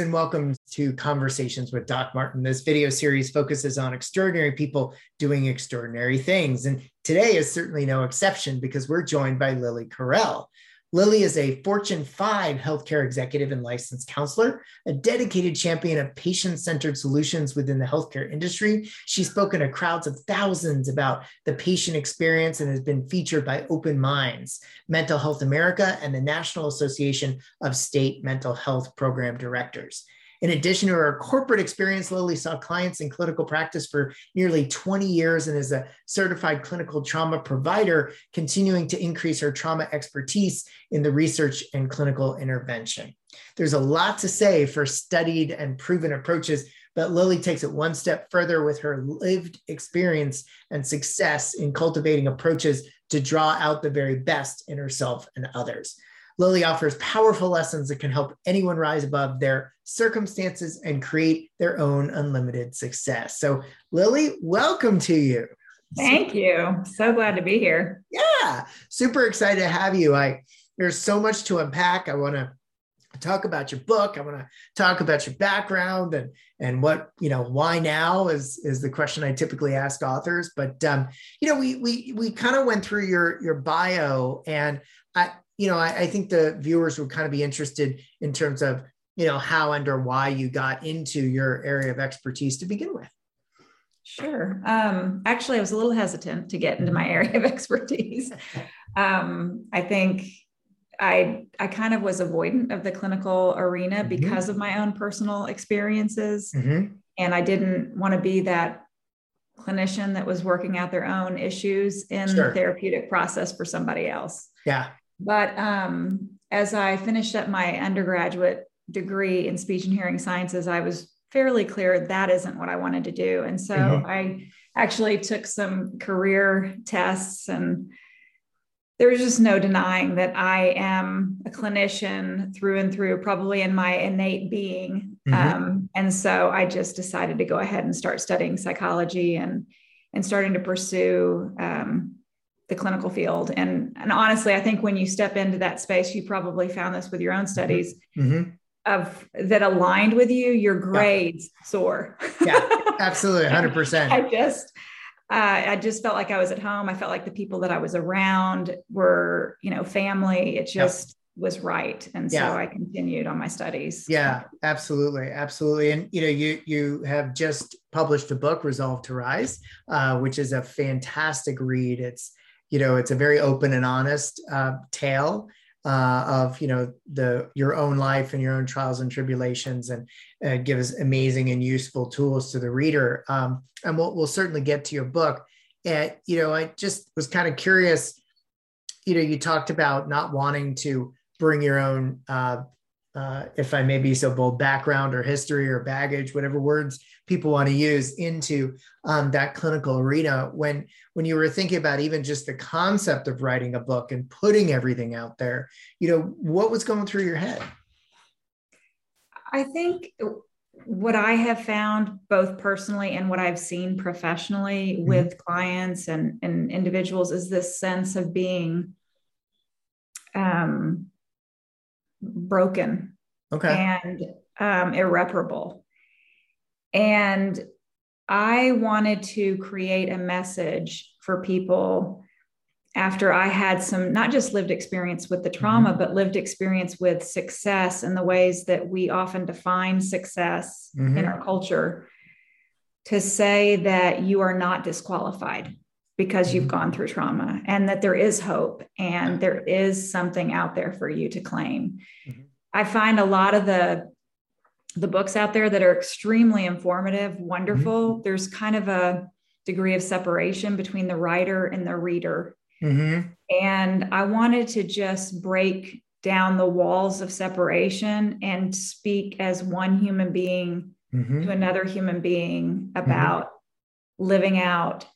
and welcome to Conversations with Doc Martin. This video series focuses on extraordinary people doing extraordinary things. And today is certainly no exception because we're joined by Lily Carell. Lily is a Fortune 5 healthcare executive and licensed counselor, a dedicated champion of patient centered solutions within the healthcare industry. She's spoken to crowds of thousands about the patient experience and has been featured by Open Minds, Mental Health America, and the National Association of State Mental Health Program Directors. In addition to her corporate experience, Lily saw clients in clinical practice for nearly 20 years and is a certified clinical trauma provider, continuing to increase her trauma expertise in the research and clinical intervention. There's a lot to say for studied and proven approaches, but Lily takes it one step further with her lived experience and success in cultivating approaches to draw out the very best in herself and others. Lily offers powerful lessons that can help anyone rise above their circumstances and create their own unlimited success. So, Lily, welcome to you. Thank you. So glad to be here. Yeah, super excited to have you. I there's so much to unpack. I want to talk about your book. I want to talk about your background and and what you know. Why now is is the question I typically ask authors. But um, you know, we we we kind of went through your your bio, and I you know, I, I think the viewers would kind of be interested in terms of, you know, how and or why you got into your area of expertise to begin with. Sure. Um, actually, I was a little hesitant to get into my area of expertise. Um, I think I I kind of was avoidant of the clinical arena mm-hmm. because of my own personal experiences, mm-hmm. and I didn't want to be that clinician that was working out their own issues in sure. the therapeutic process for somebody else. Yeah. But um, as I finished up my undergraduate degree in speech and hearing sciences, I was fairly clear that isn't what I wanted to do. And so mm-hmm. I actually took some career tests and there was just no denying that I am a clinician through and through, probably in my innate being. Mm-hmm. Um, and so I just decided to go ahead and start studying psychology and and starting to pursue um, the clinical field. And, and honestly, I think when you step into that space, you probably found this with your own studies mm-hmm. of that aligned with you, your grades yeah. soar. yeah, absolutely. hundred percent. I just, uh, I just felt like I was at home. I felt like the people that I was around were, you know, family. It just yep. was right. And yeah. so I continued on my studies. Yeah, absolutely. Absolutely. And, you know, you, you have just published a book, Resolve to Rise, uh, which is a fantastic read. It's, you know it's a very open and honest uh, tale uh, of you know the your own life and your own trials and tribulations and uh, gives amazing and useful tools to the reader. Um, and we'll, we'll certainly get to your book. And you know i just was kind of curious you know you talked about not wanting to bring your own uh, uh, if I may be so bold, background or history or baggage, whatever words people want to use into um, that clinical arena. When when you were thinking about even just the concept of writing a book and putting everything out there, you know, what was going through your head? I think what I have found both personally and what I've seen professionally mm-hmm. with clients and, and individuals is this sense of being um, broken okay. and um, irreparable. And I wanted to create a message for people after I had some not just lived experience with the trauma, mm-hmm. but lived experience with success and the ways that we often define success mm-hmm. in our culture to say that you are not disqualified because you've mm-hmm. gone through trauma and that there is hope and there is something out there for you to claim. Mm-hmm. I find a lot of the the books out there that are extremely informative, wonderful. Mm-hmm. There's kind of a degree of separation between the writer and the reader. Mm-hmm. And I wanted to just break down the walls of separation and speak as one human being mm-hmm. to another human being about living out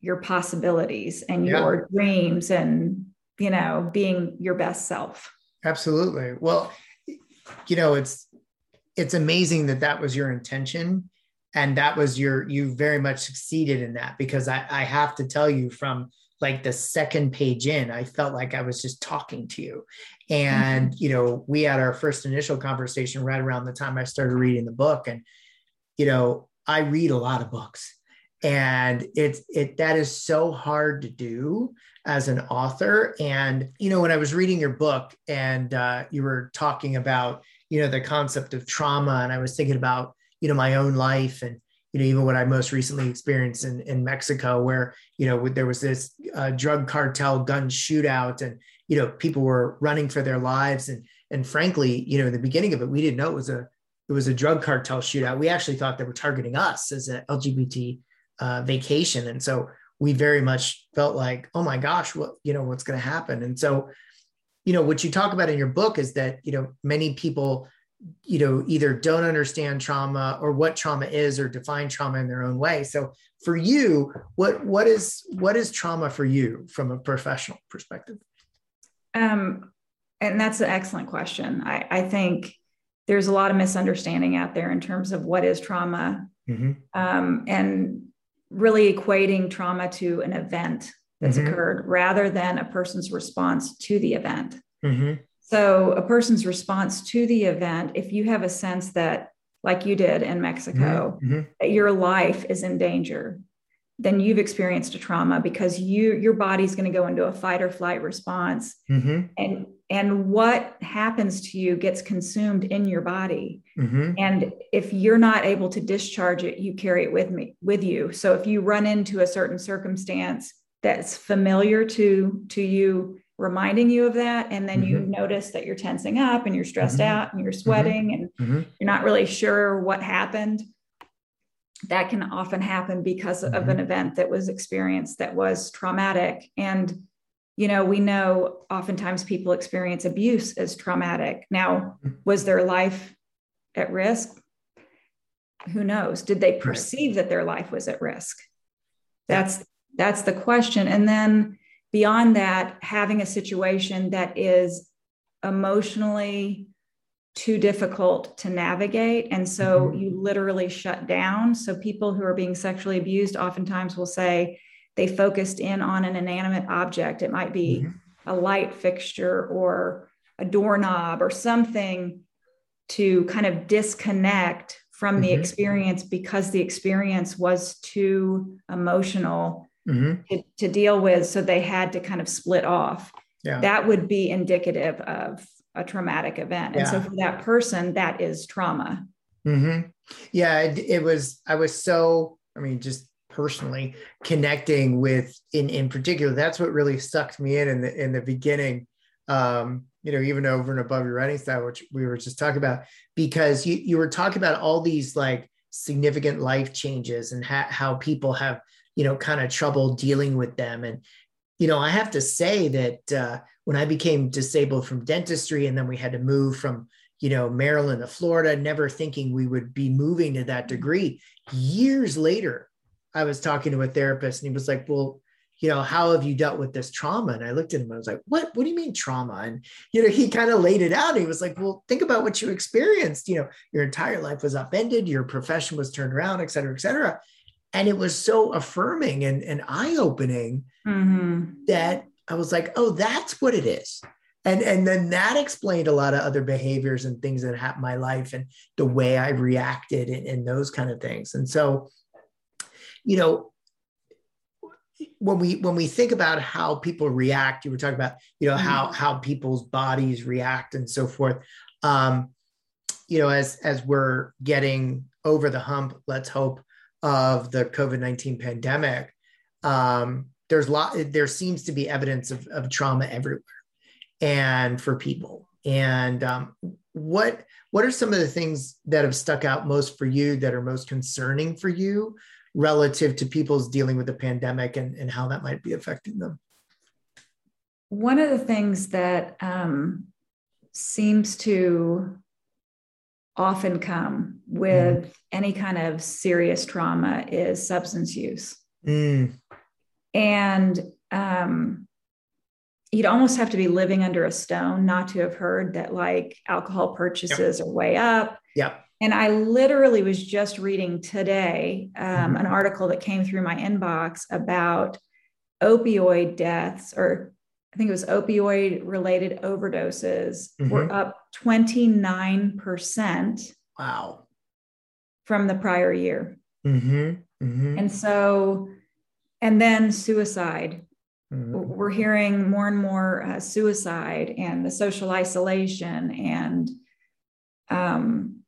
your possibilities and yeah. your dreams and you know being your best self absolutely well you know it's it's amazing that that was your intention and that was your you very much succeeded in that because i, I have to tell you from like the second page in, I felt like I was just talking to you. And, mm-hmm. you know, we had our first initial conversation right around the time I started reading the book. And, you know, I read a lot of books and it's it that is so hard to do as an author and you know when i was reading your book and uh, you were talking about you know the concept of trauma and i was thinking about you know my own life and you know even what i most recently experienced in, in mexico where you know there was this uh, drug cartel gun shootout and you know people were running for their lives and and frankly you know in the beginning of it we didn't know it was a it was a drug cartel shootout we actually thought they were targeting us as an lgbt uh, vacation. And so we very much felt like, oh my gosh, what, you know, what's going to happen? And so, you know, what you talk about in your book is that, you know, many people, you know, either don't understand trauma or what trauma is or define trauma in their own way. So for you, what, what is, what is trauma for you from a professional perspective? Um, and that's an excellent question. I, I think there's a lot of misunderstanding out there in terms of what is trauma. Mm-hmm. Um, and really equating trauma to an event that's mm-hmm. occurred rather than a person's response to the event. Mm-hmm. So, a person's response to the event, if you have a sense that, like you did in Mexico, mm-hmm. mm-hmm. that your life is in danger, then you've experienced a trauma because you your body's going to go into a fight or flight response mm-hmm. and and what happens to you gets consumed in your body mm-hmm. and if you're not able to discharge it you carry it with me with you so if you run into a certain circumstance that's familiar to to you reminding you of that and then mm-hmm. you notice that you're tensing up and you're stressed mm-hmm. out and you're sweating and mm-hmm. you're not really sure what happened that can often happen because mm-hmm. of an event that was experienced that was traumatic and you know we know oftentimes people experience abuse as traumatic now mm-hmm. was their life at risk who knows did they perceive that their life was at risk that's that's the question and then beyond that having a situation that is emotionally too difficult to navigate. And so mm-hmm. you literally shut down. So people who are being sexually abused oftentimes will say they focused in on an inanimate object. It might be mm-hmm. a light fixture or a doorknob or something to kind of disconnect from mm-hmm. the experience because the experience was too emotional mm-hmm. to, to deal with. So they had to kind of split off. Yeah. That would be indicative of a traumatic event. And yeah. so for that person, that is trauma. Mm-hmm. Yeah, it, it, was, I was so, I mean, just personally connecting with, in, in particular, that's what really sucked me in in the, in the beginning. Um, you know, even over and above your writing style, which we were just talking about, because you, you were talking about all these like significant life changes and ha- how people have, you know, kind of trouble dealing with them. And, you know, I have to say that, uh, when I became disabled from dentistry, and then we had to move from, you know, Maryland to Florida, never thinking we would be moving to that degree. Years later, I was talking to a therapist, and he was like, "Well, you know, how have you dealt with this trauma?" And I looked at him, and I was like, "What? What do you mean trauma?" And you know, he kind of laid it out. He was like, "Well, think about what you experienced. You know, your entire life was upended, your profession was turned around, et cetera, et cetera." And it was so affirming and, and eye opening mm-hmm. that I was like, oh, that's what it is. And, and then that explained a lot of other behaviors and things that happened in my life and the way I reacted and, and those kind of things. And so, you know, when we when we think about how people react, you were talking about, you know, how mm-hmm. how people's bodies react and so forth. Um, you know, as as we're getting over the hump, let's hope, of the COVID nineteen pandemic, um, there's a lot there seems to be evidence of, of trauma everywhere and for people and um, what what are some of the things that have stuck out most for you that are most concerning for you relative to people's dealing with the pandemic and, and how that might be affecting them one of the things that um, seems to often come with mm. any kind of serious trauma is substance use mm. And um, you'd almost have to be living under a stone not to have heard that like alcohol purchases yep. are way up. Yeah. And I literally was just reading today um, mm-hmm. an article that came through my inbox about opioid deaths, or I think it was opioid related overdoses, mm-hmm. were up 29%. Wow. From the prior year. Mm-hmm. Mm-hmm. And so, and then suicide. Mm-hmm. We're hearing more and more uh, suicide and the social isolation and um,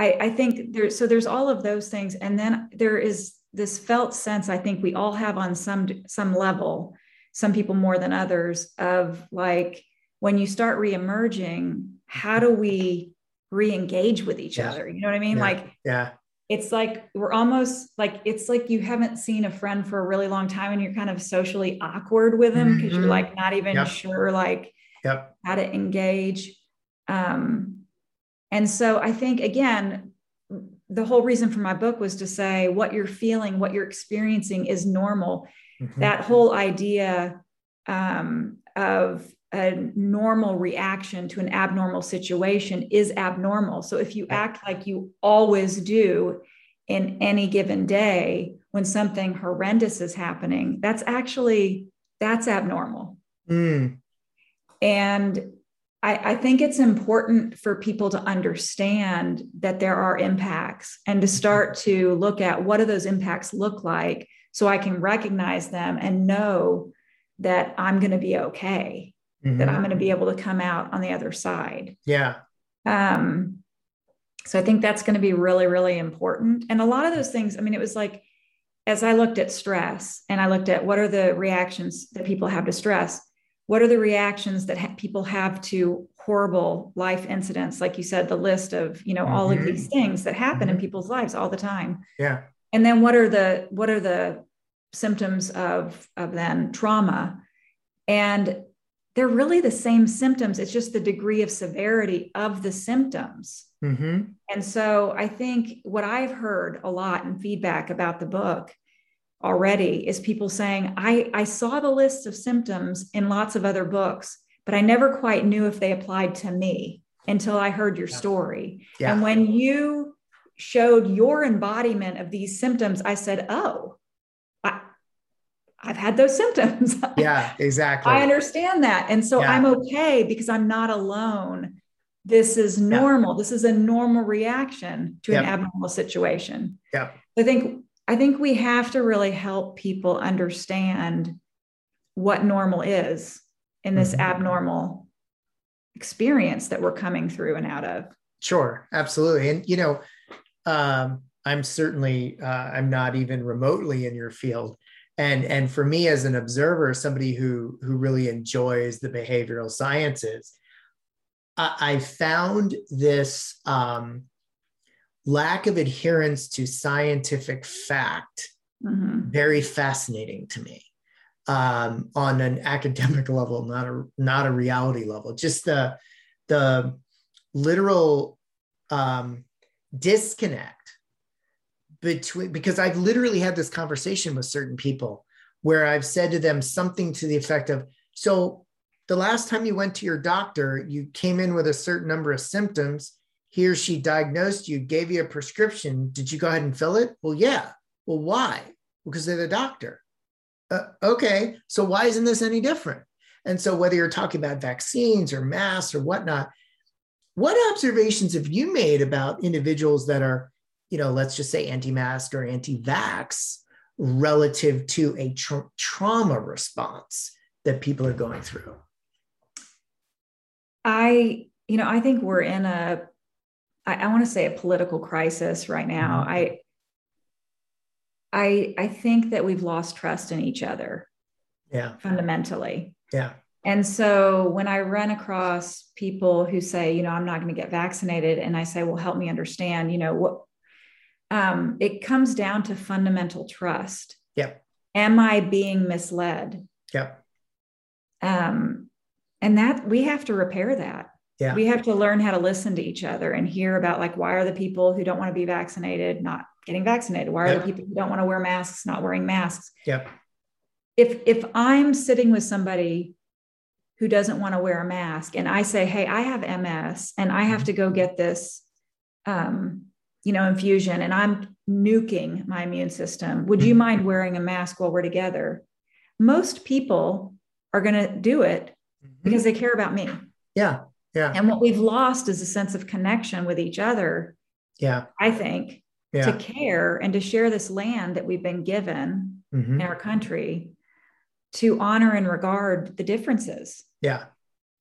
I, I think there, so there's all of those things. And then there is this felt sense I think we all have on some some level, some people more than others, of like when you start reemerging, how do we re-engage with each yeah. other? You know what I mean? Yeah. Like yeah. It's like we're almost like it's like you haven't seen a friend for a really long time and you're kind of socially awkward with them because mm-hmm. you're like not even yep. sure like yep. how to engage. Um, and so I think, again, the whole reason for my book was to say what you're feeling, what you're experiencing is normal. Mm-hmm. That whole idea um, of a normal reaction to an abnormal situation is abnormal. So if you act like you always do in any given day when something horrendous is happening, that's actually that's abnormal. Mm. And I, I, think it's important for people to understand that there are impacts and to start to look at what do those impacts look like so I can recognize them and know that I'm going to be okay, mm-hmm. that I'm going to be able to come out on the other side. Yeah. Um, so I think that's going to be really, really important. And a lot of those things, I mean, it was like, as I looked at stress and I looked at what are the reactions that people have to stress, what are the reactions that ha- people have to horrible life incidents like you said the list of you know mm-hmm. all of these mm-hmm. things that happen mm-hmm. in people's lives all the time yeah and then what are the what are the symptoms of of then trauma and they're really the same symptoms it's just the degree of severity of the symptoms mm-hmm. and so i think what i've heard a lot in feedback about the book already is people saying, I, I saw the list of symptoms in lots of other books, but I never quite knew if they applied to me until I heard your story. Yeah. And when you showed your embodiment of these symptoms, I said, Oh, I, I've had those symptoms. Yeah, exactly. I understand that. And so yeah. I'm okay because I'm not alone. This is normal. Yeah. This is a normal reaction to yep. an abnormal situation. Yeah. I think I think we have to really help people understand what normal is in this mm-hmm. abnormal experience that we're coming through and out of. Sure, absolutely. And, you know, um, I'm certainly, uh, I'm not even remotely in your field. And, and for me as an observer, somebody who, who really enjoys the behavioral sciences, I, I found this um, lack of adherence to scientific fact mm-hmm. very fascinating to me um, on an academic level, not a not a reality level. Just the the literal um, disconnect between because I've literally had this conversation with certain people where I've said to them something to the effect of, "So the last time you went to your doctor, you came in with a certain number of symptoms." He or she diagnosed you, gave you a prescription. Did you go ahead and fill it? Well, yeah. Well, why? Because they're the doctor. Uh, okay. So why isn't this any different? And so whether you're talking about vaccines or masks or whatnot, what observations have you made about individuals that are, you know, let's just say anti-mask or anti-vax relative to a tra- trauma response that people are going through? I, you know, I think we're in a I, I want to say a political crisis right now. Mm-hmm. I I I think that we've lost trust in each other. Yeah. Fundamentally. Yeah. And so when I run across people who say, you know, I'm not going to get vaccinated, and I say, well, help me understand, you know, what um, it comes down to fundamental trust. Yep. Am I being misled? Yep. Um, and that we have to repair that. Yeah. We have to learn how to listen to each other and hear about like why are the people who don't want to be vaccinated not getting vaccinated? Why are yep. the people who don't want to wear masks not wearing masks? Yep. If if I'm sitting with somebody who doesn't want to wear a mask and I say, "Hey, I have MS and I have to go get this um, you know, infusion and I'm nuking my immune system. Would you mm-hmm. mind wearing a mask while we're together?" most people are going to do it Mm-hmm. because they care about me. Yeah. Yeah. And what we've lost is a sense of connection with each other, Yeah. I think, Yeah. to care and to share this land that we've been given Mhm. in our country to honor and regard the differences Yeah.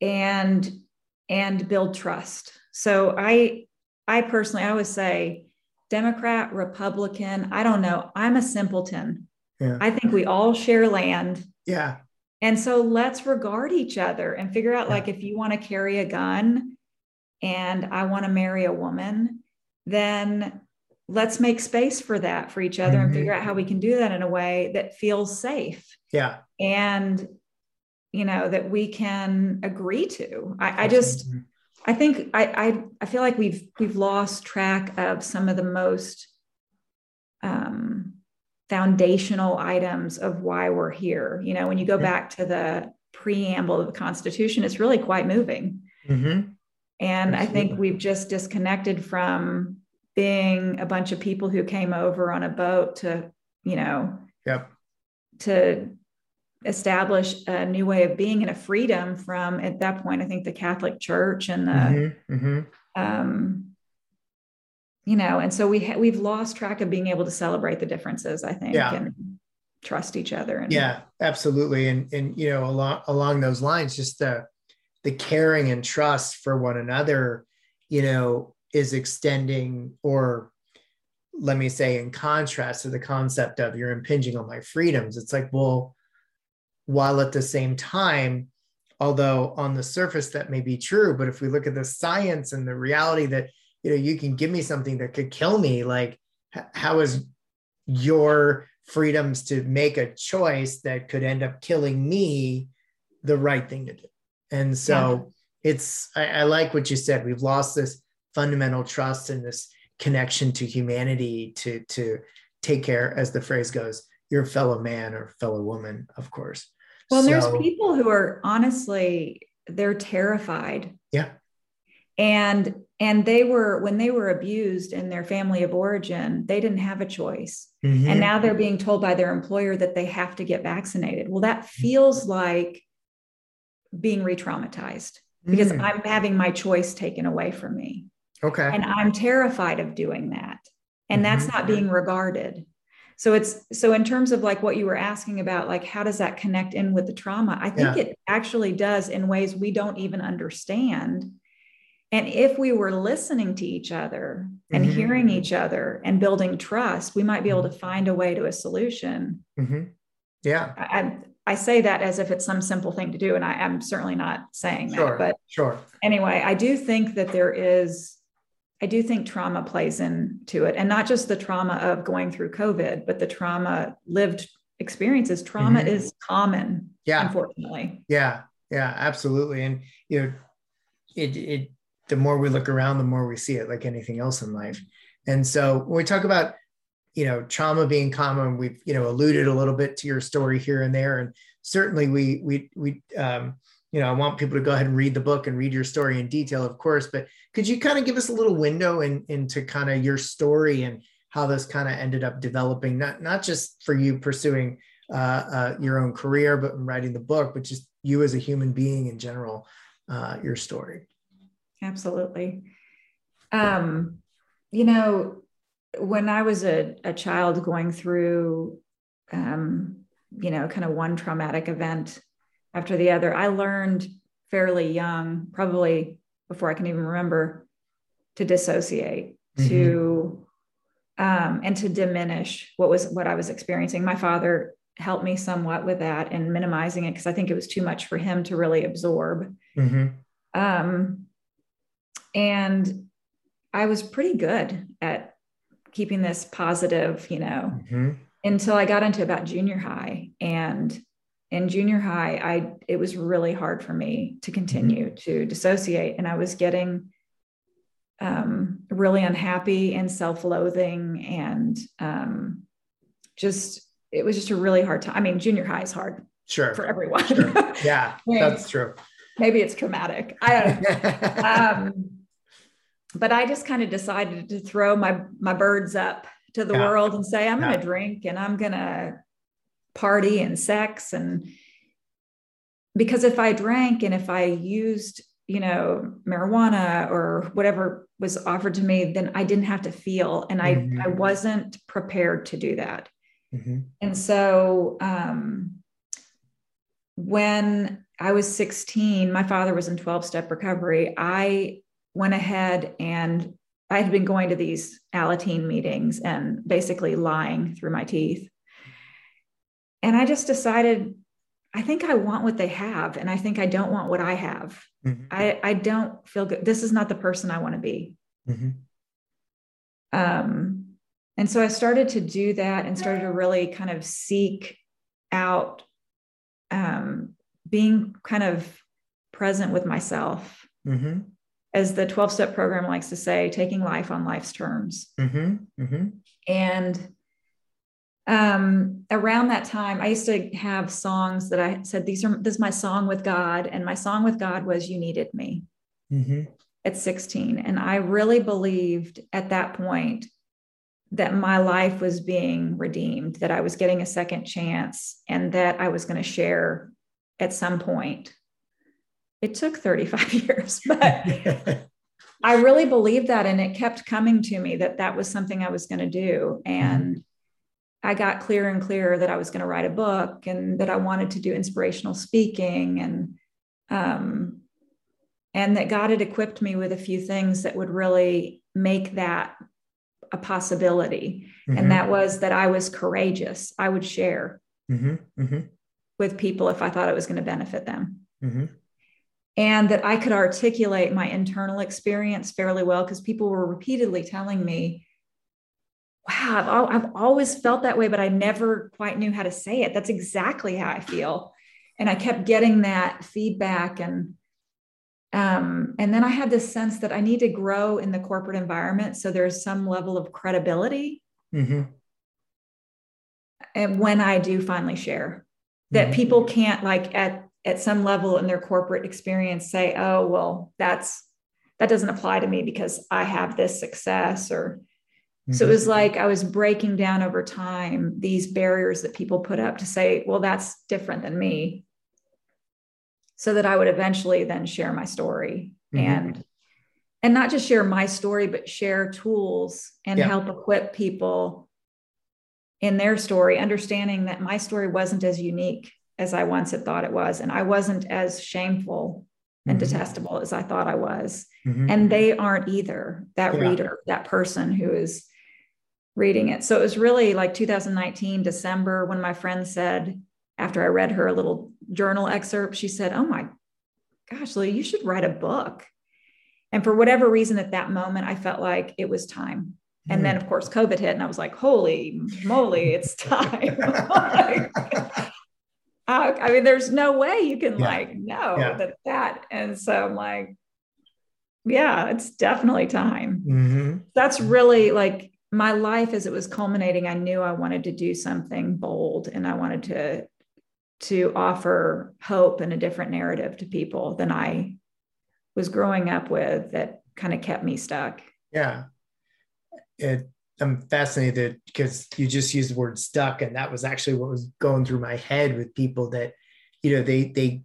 and and build trust. So I I personally I always say Democrat, Republican, I don't know. I'm a simpleton. Yeah. I think we all share land. Yeah. And so let's regard each other and figure out like if you want to carry a gun and I want to marry a woman, then let's make space for that for each other Mhm. and figure out how we can do that in a way that feels safe Yeah. and you know that we can agree to. I, I just. I think I, I I feel like we've we've lost track of some of the most um, foundational items of why we're here. You know, when you go back to the preamble of the Constitution, it's really quite moving. Mhm. And I think we've just disconnected from being a bunch of people who came over on a boat to, you know, Yep. to establish a new way of being and a freedom from at that point i think the catholic church and the Mhm. Mhm. um you know and so we ha- we've lost track of being able to celebrate the differences i think Yeah. and trust each other and Yeah, absolutely. And and you know, along along those lines, just the the caring and trust for one another, you know, is extending or let me say in contrast to the concept of you're impinging on my freedoms. It's like, well, while at the same time, although on the surface that may be true, but if we look at the science and the reality that you know you can give me something that could kill me, like how is your freedoms to make a choice that could end up killing me the right thing to do? And so it's I, I like what you said. We've lost this fundamental trust and this connection to humanity to to take care as the phrase goes your fellow man or fellow woman of course. Well So- there's people who are honestly they're terrified yeah and and they were when they were abused in their family of origin they didn't have a choice. Mhm. and now they're being told by their employer that they have to get vaccinated. Well that feels like being re-traumatized because Mm. i'm having my choice taken away from me. Okay. And i'm terrified of doing that. And that's Mhm. not being regarded. So it's so in terms of like what you were asking about like how does that connect in with the trauma? I think Yeah. it actually does in ways we don't even understand and if we were listening to each other and Mhm. hearing each other and building trust we might be able to find a way to a solution Mhm. yeah I, I say that as if it's some simple thing to do, and I, I'm certainly not saying sure that. But sure anyway, I do think that there is, I do think trauma plays into it, and not just the trauma of going through COVID, but the trauma lived experiences. Trauma Mhm. is common, yeah unfortunately. Yeah, yeah, absolutely. And you know, it it the more we look around, the more we see it like anything else in life. And so when we talk about you know trauma being common, we've you know alluded a little bit to your story here and there, and certainly we we we um, you know I want people to go ahead and read the book and read your story in detail, of course. But could you kind of give us a little window in, into kind of your story and how this kind of ended up developing, not not just for you pursuing uh, uh, your own career, but in writing the book, but just you as a human being in general, uh, your story. Absolutely. Um, you know, when I was a, a child going through, um, you know, kind of one traumatic event after the other, I learned fairly young, probably before I can even remember, to dissociate, to um, and to diminish what was what I was experiencing. My father helped me somewhat with that and minimizing it because I think it was too much for him to really absorb. Mhm. Um, and I was pretty good at keeping this positive, you know, Mhm. until I got into about junior high. And in junior high, I it was really hard for me to continue to dissociate, and I was getting um, really unhappy and self-loathing, and um, just it was just a really hard time. I mean, junior high is hard Sure. for everyone. Sure. Yeah, Yeah. that's true. Maybe it's traumatic. I don't know. um, but I just kind of decided to throw my my birds up to the Yeah. world and say I'm Yeah. going to drink and I'm going to party and sex and because if I drank and if I used, you know, marijuana or whatever was offered to me, then I didn't have to feel. And I, mm-hmm. I wasn't prepared to do that. Mm-hmm. And so um, when I was 16, my father was in 12 step recovery. I went ahead and I had been going to these Alateen meetings and basically lying through my teeth. And I just decided I think I want what they have, and I think I don't want what I have. Mm-hmm. I, I don't feel good. This is not the person I want to be. Mm-hmm. Um, and so I started to do that and started to really kind of seek out um, being kind of present with myself. Mm-hmm. As the 12 step program likes to say, taking life on life's terms. Mm-hmm. Mm-hmm. And um, around that time, I used to have songs that I said, These are this is my song with God. And my song with God was You Needed Me mm-hmm. at 16. And I really believed at that point that my life was being redeemed, that I was getting a second chance, and that I was going to share at some point. It took 35 years, but I really believed that. And it kept coming to me that that was something I was going to do. And mm-hmm I got clearer and clearer that I was going to write a book and that I wanted to do inspirational speaking and um, and that God had equipped me with a few things that would really make that a possibility. Mm-hmm. And that was that I was courageous. I would share mm-hmm. Mm-hmm. with people if I thought it was going to benefit them. And that I could articulate my internal experience fairly well because people were repeatedly telling me, wow, I've, I've always felt that way, but I never quite knew how to say it. That's exactly how I feel. And I kept getting that feedback and um, and then I had this sense that I need to grow in the corporate environment. So there's some level of credibility. Mm-hmm. And when I do finally share, that mm-hmm. people can't like at at some level in their corporate experience say, oh, well, that's that doesn't apply to me because I have this success or so it was mm-hmm. like I was breaking down over time these barriers that people put up to say, well, that's different than me. So that I would eventually then share my story mm-hmm. and and not just share my story, but share tools and yeah. help equip people in their story, understanding that my story wasn't as unique as I once had thought it was. And I wasn't as shameful and mm-hmm. detestable as I thought I was. Mm-hmm. And they aren't either. That yeah. reader, that person who is reading it. So it was really like 2019, December, when my friend said, after I read her a little journal excerpt, she said, Oh my gosh, Lily, you should write a book. And for whatever reason, at that moment, I felt like it was time. And then, hmm. of course, COVID hit, and I was like, Holy moly, it's time. like, I mean, there's no way you can yeah. like know yeah. that that. And so I'm like, yeah, it's definitely time. Mm-hmm. That's really like my life as it was culminating i knew i wanted to do something bold and i wanted to to offer hope and a different narrative to people than i was growing up with that kind of kept me stuck yeah it, i'm fascinated because you just used the word stuck and that was actually what was going through my head with people that you know they they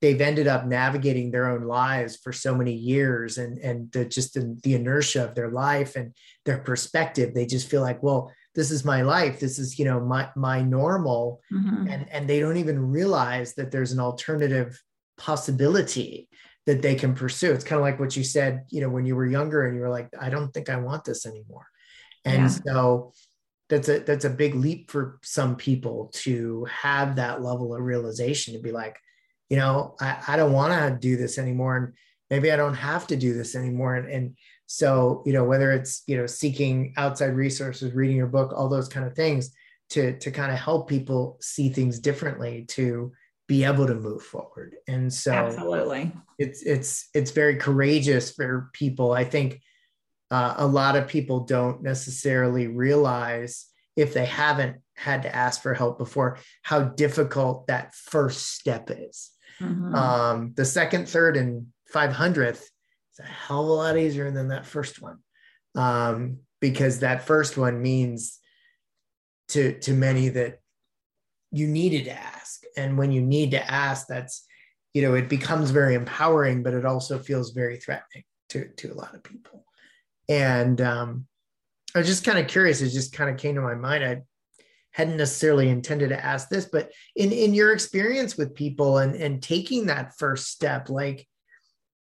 they've ended up navigating their own lives for so many years and and the, just the, the, inertia of their life and their perspective. They just feel like well this is my life. This is you know my my normal. Mm-hmm. and and they don't even realize that there's an alternative possibility that they can pursue. It's kind of like what you said you know when you were younger and you were like i don't think i want this anymore and yeah. so that's a that's a big leap for some people to have that level of realization to be like you know, I, I don't want to do this anymore. And maybe I don't have to do this anymore. And, and so, you know, whether it's, you know, seeking outside resources, reading your book, all those kind of things to, to kind of help people see things differently, to be able to move forward. And so absolutely it's, it's, it's very courageous for people. I think uh, a lot of people don't necessarily realize if they haven't had to ask for help before, how difficult that first step is. Mm-hmm. Um, the second, third, and 500th is a hell of a lot easier than that first one. Um, because that first one means to, to many that you needed to ask and when you need to ask that's you know it becomes very empowering but it also feels very threatening to to a lot of people and um i was just kind of curious it just kind of came to my mind. I hadn't necessarily intended to ask this but in in your experience with people and and taking that first step like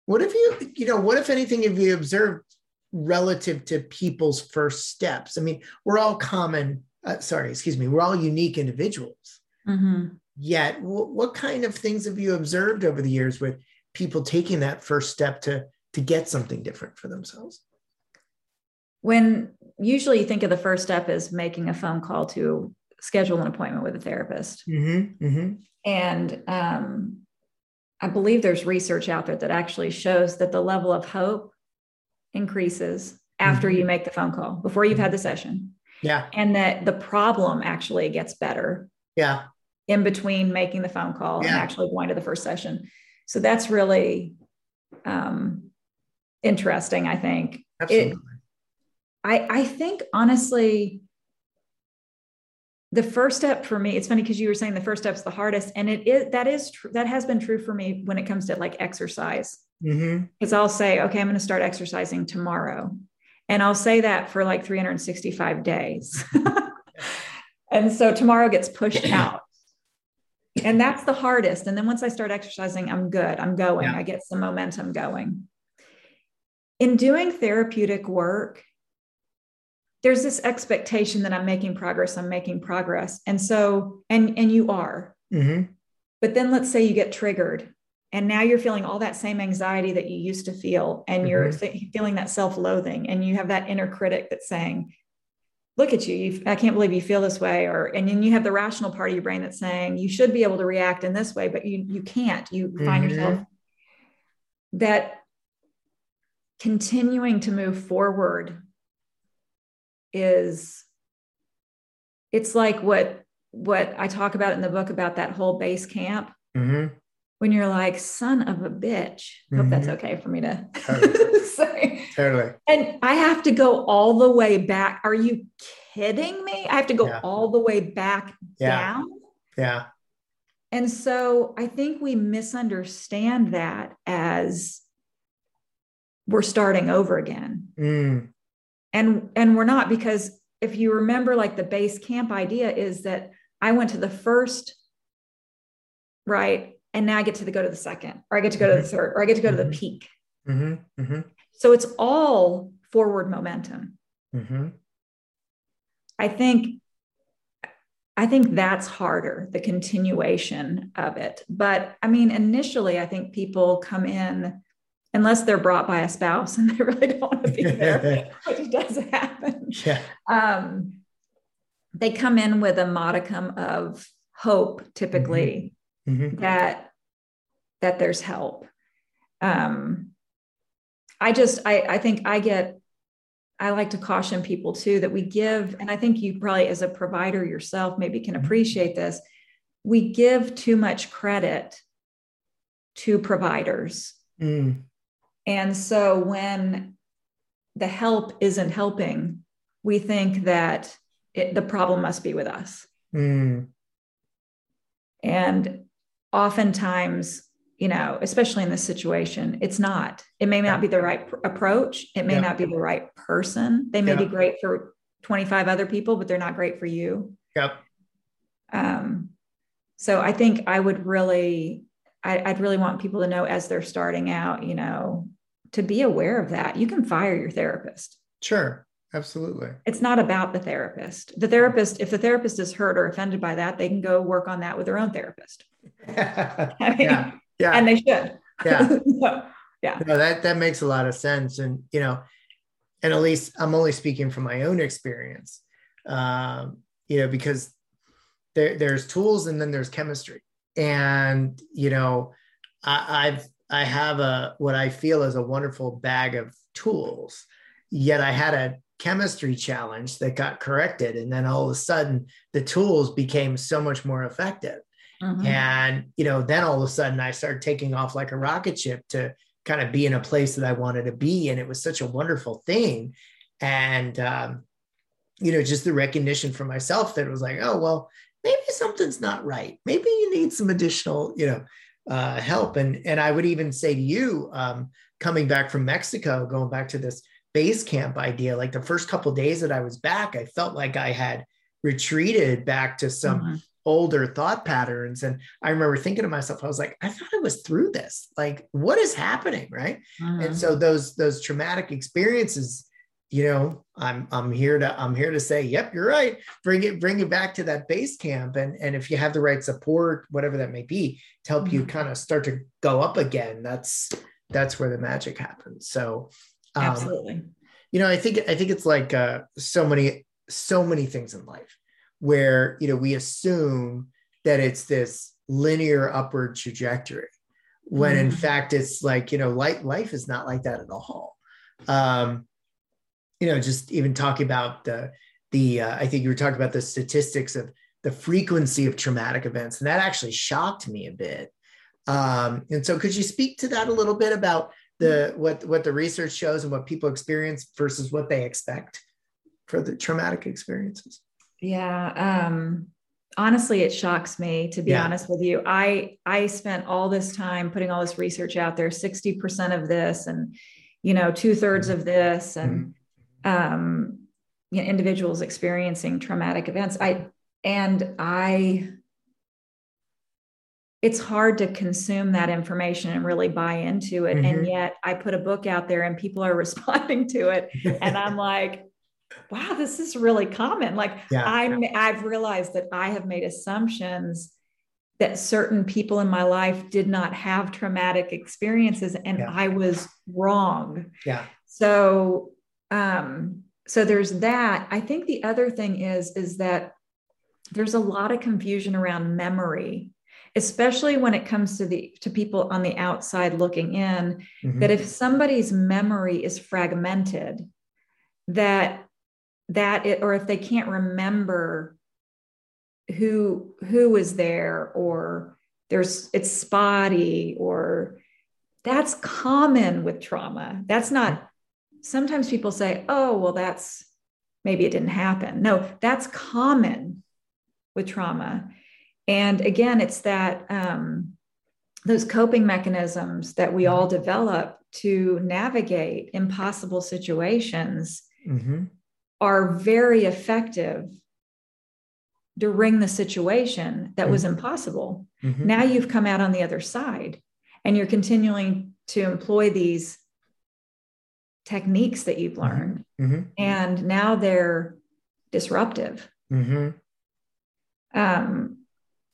what have you you know what if anything have you observed relative to people's first steps? I mean we're all common uh, sorry excuse me we're all unique individuals. Mm-hmm. yet w- what kind of things have you observed over the years with people taking that first step to to get something different for themselves when usually you think of the first step as making a phone call to schedule an appointment with a therapist. Mm-hmm, mm-hmm. And um, I believe there's research out there that actually shows that the level of hope increases after mm-hmm. you make the phone call, before you've had the session. Yeah. And that the problem actually gets better. Yeah. In between making the phone call yeah. and actually going to the first session. So that's really um, interesting, I think. Absolutely. It, I, I think honestly, the first step for me, it's funny because you were saying the first step's the hardest, and it is that is true. That has been true for me when it comes to like exercise. Because mm-hmm. I'll say, okay, I'm going to start exercising tomorrow, and I'll say that for like 365 days, and so tomorrow gets pushed out, and that's the hardest. And then once I start exercising, I'm good. I'm going. Yeah. I get some momentum going. In doing therapeutic work, there's this expectation that I'm making progress, I'm making progress. And so, and and you are. Mm-hmm. But then let's say you get triggered and now you're feeling all that same anxiety that you used to feel and mm-hmm. you're th- feeling that self-loathing and you have that inner critic that's saying look at you you i can't believe you feel this way or and then you have the rational part of your brain that's saying you should be able to react in this way but you you can't you mm-hmm. find yourself that continuing to move forward is it's like what what I talk about in the book about that whole base camp. Mm-hmm. When you're like, son of a bitch. Mm-hmm. Hope that's okay for me to totally. say. Totally. And I have to go all the way back. Are you kidding me? I have to go yeah. all the way back yeah. down. Yeah. And so I think we misunderstand that as we're starting over again. Mm and and we're not because if you remember like the base camp idea is that i went to the first right and now i get to the, go to the second or i get to go mm-hmm. to the mm-hmm. third or i get to go mm-hmm. to the mm-hmm. peak mm-hmm. Mm-hmm. so it's all forward momentum i think i think that's harder the continuation of it but i mean initially i think people come in unless they're brought by a spouse and they really don't want to be there, which does happen. Yeah. Um, they come in with a modicum of hope, typically, mm-hmm. Mm-hmm. that that there's help. Um, I just I, I think I get I like to caution people too that we give, and I think you probably as a provider yourself maybe can mm-hmm. appreciate this. We give too much credit to providers. Mm. And so when the help isn't helping, we think that it, the problem must be with us. Mm. And oftentimes, you know, especially in this situation, it's not. It may not be the right pr- approach. It may yeah. not be the right person. They may yeah. be great for 25 other people, but they're not great for you. Yep. Um, so I think I would really, I, I'd really want people to know as they're starting out, you know, to be aware of that. You can fire your therapist. Sure. Absolutely. It's not about the therapist. The therapist, if the therapist is hurt or offended by that, they can go work on that with their own therapist. I mean, yeah. Yeah. And they should. Yeah. so, yeah. No, that, that makes a lot of sense. And, you know, and at least I'm only speaking from my own experience, um, you know, because there, there's tools and then there's chemistry. And, you know, I, I've I have a what I feel is a wonderful bag of tools. Yet I had a chemistry challenge that got corrected, and then all of a sudden the tools became so much more effective. Mm-hmm. And you know, then all of a sudden I started taking off like a rocket ship to kind of be in a place that I wanted to be, and it was such a wonderful thing. And um, you know, just the recognition for myself that it was like, oh well, maybe something's not right. Maybe you need some additional, you know, uh, help. And and I would even say to you, um, coming back from Mexico, going back to this base camp idea, like the first couple days that I was back, I felt like I had retreated back to some mm-hmm. older thought patterns. And I remember thinking to myself, I was like, I thought I was through this. Like, what is happening? Right. Mm-hmm. And so those those traumatic experiences you know i'm i'm here to i'm here to say yep you're right. Bring it bring it back to that base camp. And and if you have the right support whatever that may be to help mm-hmm. you kind of start to go up again that's that's where the magic happens. So um, absolutely. you know i think i think it's like uh, so many so many things in life where you know we assume that it's this linear upward trajectory when mm-hmm. in fact it's like you know life life is not like that at all. Um you know, just even talking about the the uh, I think you were talking about the statistics of the frequency of traumatic events, and that actually shocked me a bit. Um, and so, could you speak to that a little bit about the what what the research shows and what people experience versus what they expect for the traumatic experiences? Yeah. Um, honestly it shocks me to be yeah. honest with you i i spent all this time putting all this research out there 60% of this and you know two-thirds of this and mm-hmm um, you know, individuals experiencing traumatic events. I and I it's hard to consume that information and really buy into it. Mm-hmm. And yet I put a book out there and people are responding to it. and I'm like, wow, this is really common. Like yeah. I'm I've realized that I have made assumptions that certain people in my life did not have traumatic experiences and yeah. I was wrong. Yeah. So um, so there's that. I think the other thing is is that there's a lot of confusion around memory especially when it comes to the to people on the outside looking in mm-hmm. that if somebody's memory is fragmented that that it, or if they can't remember who who was there or there's it's spotty or that's common with trauma that's not sometimes people say, oh, well, that's maybe it didn't happen. No, that's common with trauma. And again, it's that um, those coping mechanisms that we all develop to navigate impossible situations mm-hmm. are very effective during the situation that mm-hmm. was impossible. Mm-hmm. Now you've come out on the other side and you're continuing to employ these techniques that you've mm-hmm. learned mm-hmm. and now they're disruptive mm-hmm. um,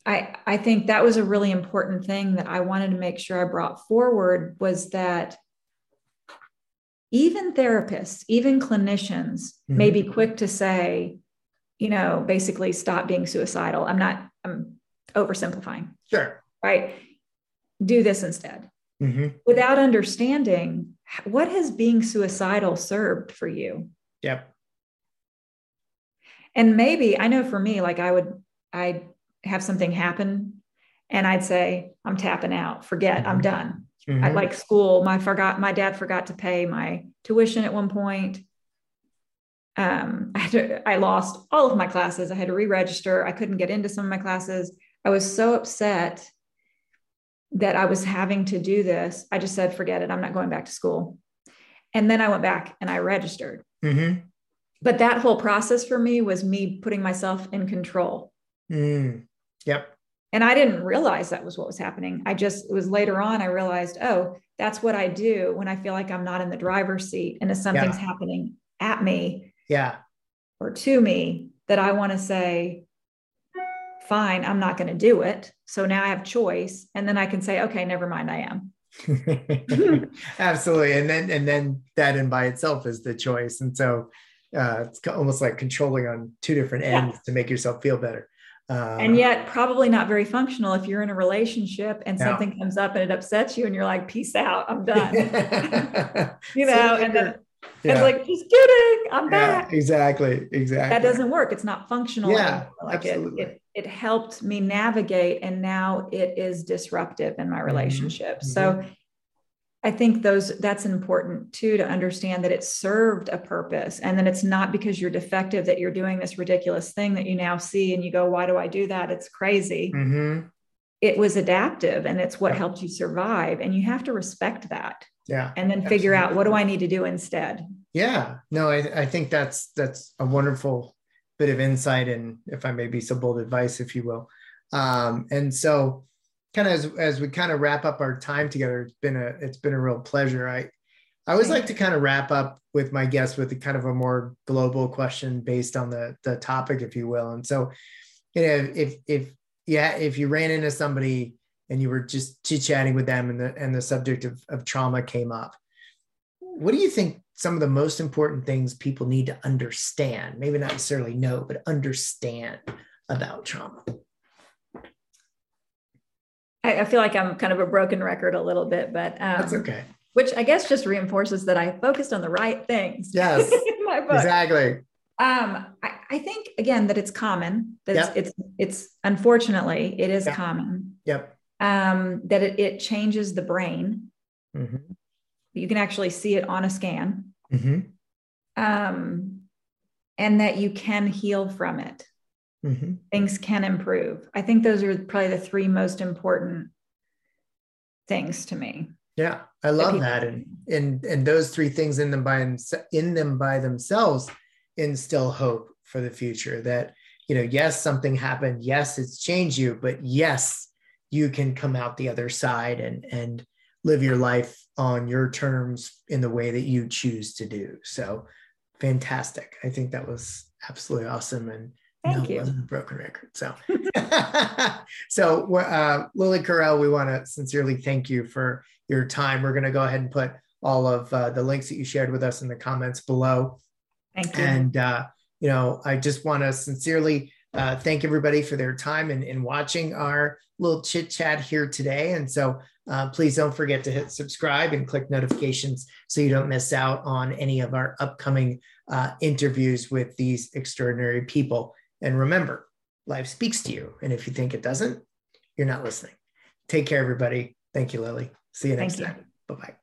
I, I think that was a really important thing that i wanted to make sure i brought forward was that even therapists even clinicians mm-hmm. may be quick to say you know basically stop being suicidal i'm not i'm oversimplifying sure right do this instead mm-hmm. without understanding what has being suicidal served for you? Yep. And maybe i know for me like i would i'd have something happen and i'd say i'm tapping out. Forget mm-hmm. i'm done. Mm-hmm. i'd like school my forgot my dad forgot to pay my tuition at one point. Um, I, to, I lost all of my classes. I had to re-register. I couldn't get into some of my classes. I was so upset that I was having to do this, I just said, forget it. I'm not going back to school. And then I went back and I registered. Mm-hmm. But that whole process for me was me putting myself in control. Mm. Yep. And I didn't realize that was what was happening. I just, it was later on, I realized, oh, that's what I do when I feel like I'm not in the driver's seat and if something's yeah. happening at me. Yeah. Or to me, that I want to say, fine, I'm not going to do it. So now I have choice. And then I can say, okay, never mind, I am. Absolutely. And then, and then that in by itself is the choice. And so uh, it's almost like controlling on two different ends yeah. to make yourself feel better. Uh, and yet probably not very functional if you're in a relationship and something comes up and it upsets you and you're like peace out i'm done you know and then yeah. and like just kidding i'm yeah, back exactly exactly that doesn't work it's not functional yeah like absolutely. It, it, it helped me navigate and now it is disruptive in my mm-hmm. relationship mm-hmm. so I think those that's important too to understand that it served a purpose and then it's not because you're defective that you're doing this ridiculous thing that you now see and you go, why do I do that? It's crazy. Mm-hmm. It was adaptive and it's what yeah. helped you survive. And you have to respect that. Yeah. And then absolutely. figure out what do I need to do instead? Yeah. No, I, I think that's that's a wonderful bit of insight and if I may be so bold advice, if you will. Um, and so kind of as, as we kind of wrap up our time together, it's been a it's been a real pleasure. I I always like to kind of wrap up with my guests with a kind of a more global question based on the the topic, if you will. And so, you know, if if yeah, if you ran into somebody and you were just chit chatting with them and the and the subject of, of trauma came up, what do you think some of the most important things people need to understand? Maybe not necessarily know, but understand about trauma. I, I, feel like I'm kind of a broken record a little bit, but um, that's okay. Which I guess just reinforces that I focused on the right things. Yes, exactly. Um, I, I, think again that it's common. That yep. it's, it's it's unfortunately it is yep. common. Yep. Um, that it, it changes the brain. Mm-hmm. You can actually see it on a scan. Mm-hmm. Um, and that you can heal from it mm-hmm. things can improve. I think those are probably the three most important things to me. Yeah, I love that, and and and those three things in them by in them by themselves instill hope for the future. That you know, yes, something happened. Yes, it's changed you, but yes, you can come out the other side and and live your life on your terms in the way that you choose to do. So fantastic. I think that was absolutely awesome and Thank no, you. Wasn't a broken record. So, so uh, Lily Carell, we want to sincerely thank you for your time. We're going to go ahead and put all of uh, the links that you shared with us in the comments below. Thank you. And uh, you know, I just want to sincerely uh, thank everybody for their time and in, in watching our little chit chat here today. And so, uh, please don't forget to hit subscribe and click notifications so you don't miss out on any of our upcoming uh, interviews with these extraordinary people. And remember, life speaks to you. And if you think it doesn't, you're not listening. Take care, everybody. Thank you, Lily. See you next Thank time. Bye bye.